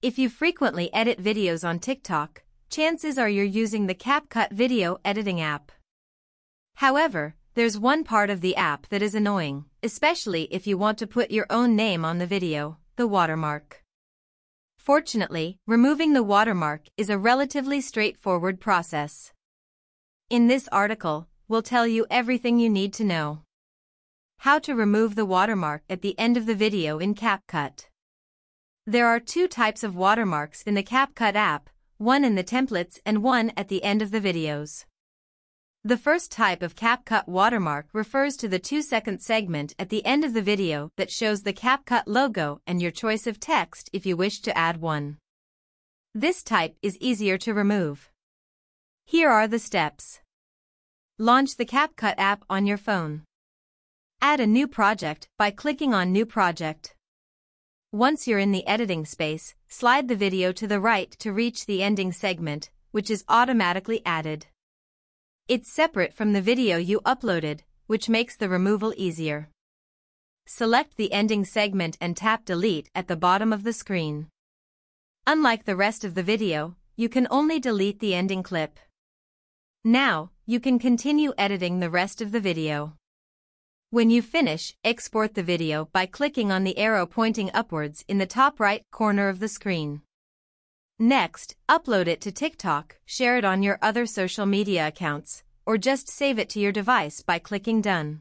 If you frequently edit videos on TikTok, chances are you're using the CapCut video editing app. However, there's one part of the app that is annoying, especially if you want to put your own name on the video, the watermark. Fortunately, removing the watermark is a relatively straightforward process. In this article, we'll tell you everything you need to know. How to remove the watermark at the end of the video in CapCut. There are two types of watermarks in the CapCut app, one in the templates and one at the end of the videos. The first type of CapCut watermark refers to the 2-second segment at the end of the video that shows the CapCut logo and your choice of text if you wish to add one. This type is easier to remove. Here are the steps. Launch the CapCut app on your phone. Add a new project by clicking on New Project. Once you're in the editing space, slide the video to the right to reach the ending segment, which is automatically added. It's separate from the video you uploaded, which makes the removal easier. Select the ending segment and tap Delete at the bottom of the screen. Unlike the rest of the video, you can only delete the ending clip. Now, you can continue editing the rest of the video. When you finish, export the video by clicking on the arrow pointing upwards in the top right corner of the screen. Next, upload it to TikTok, share it on your other social media accounts, or just save it to your device by clicking Done.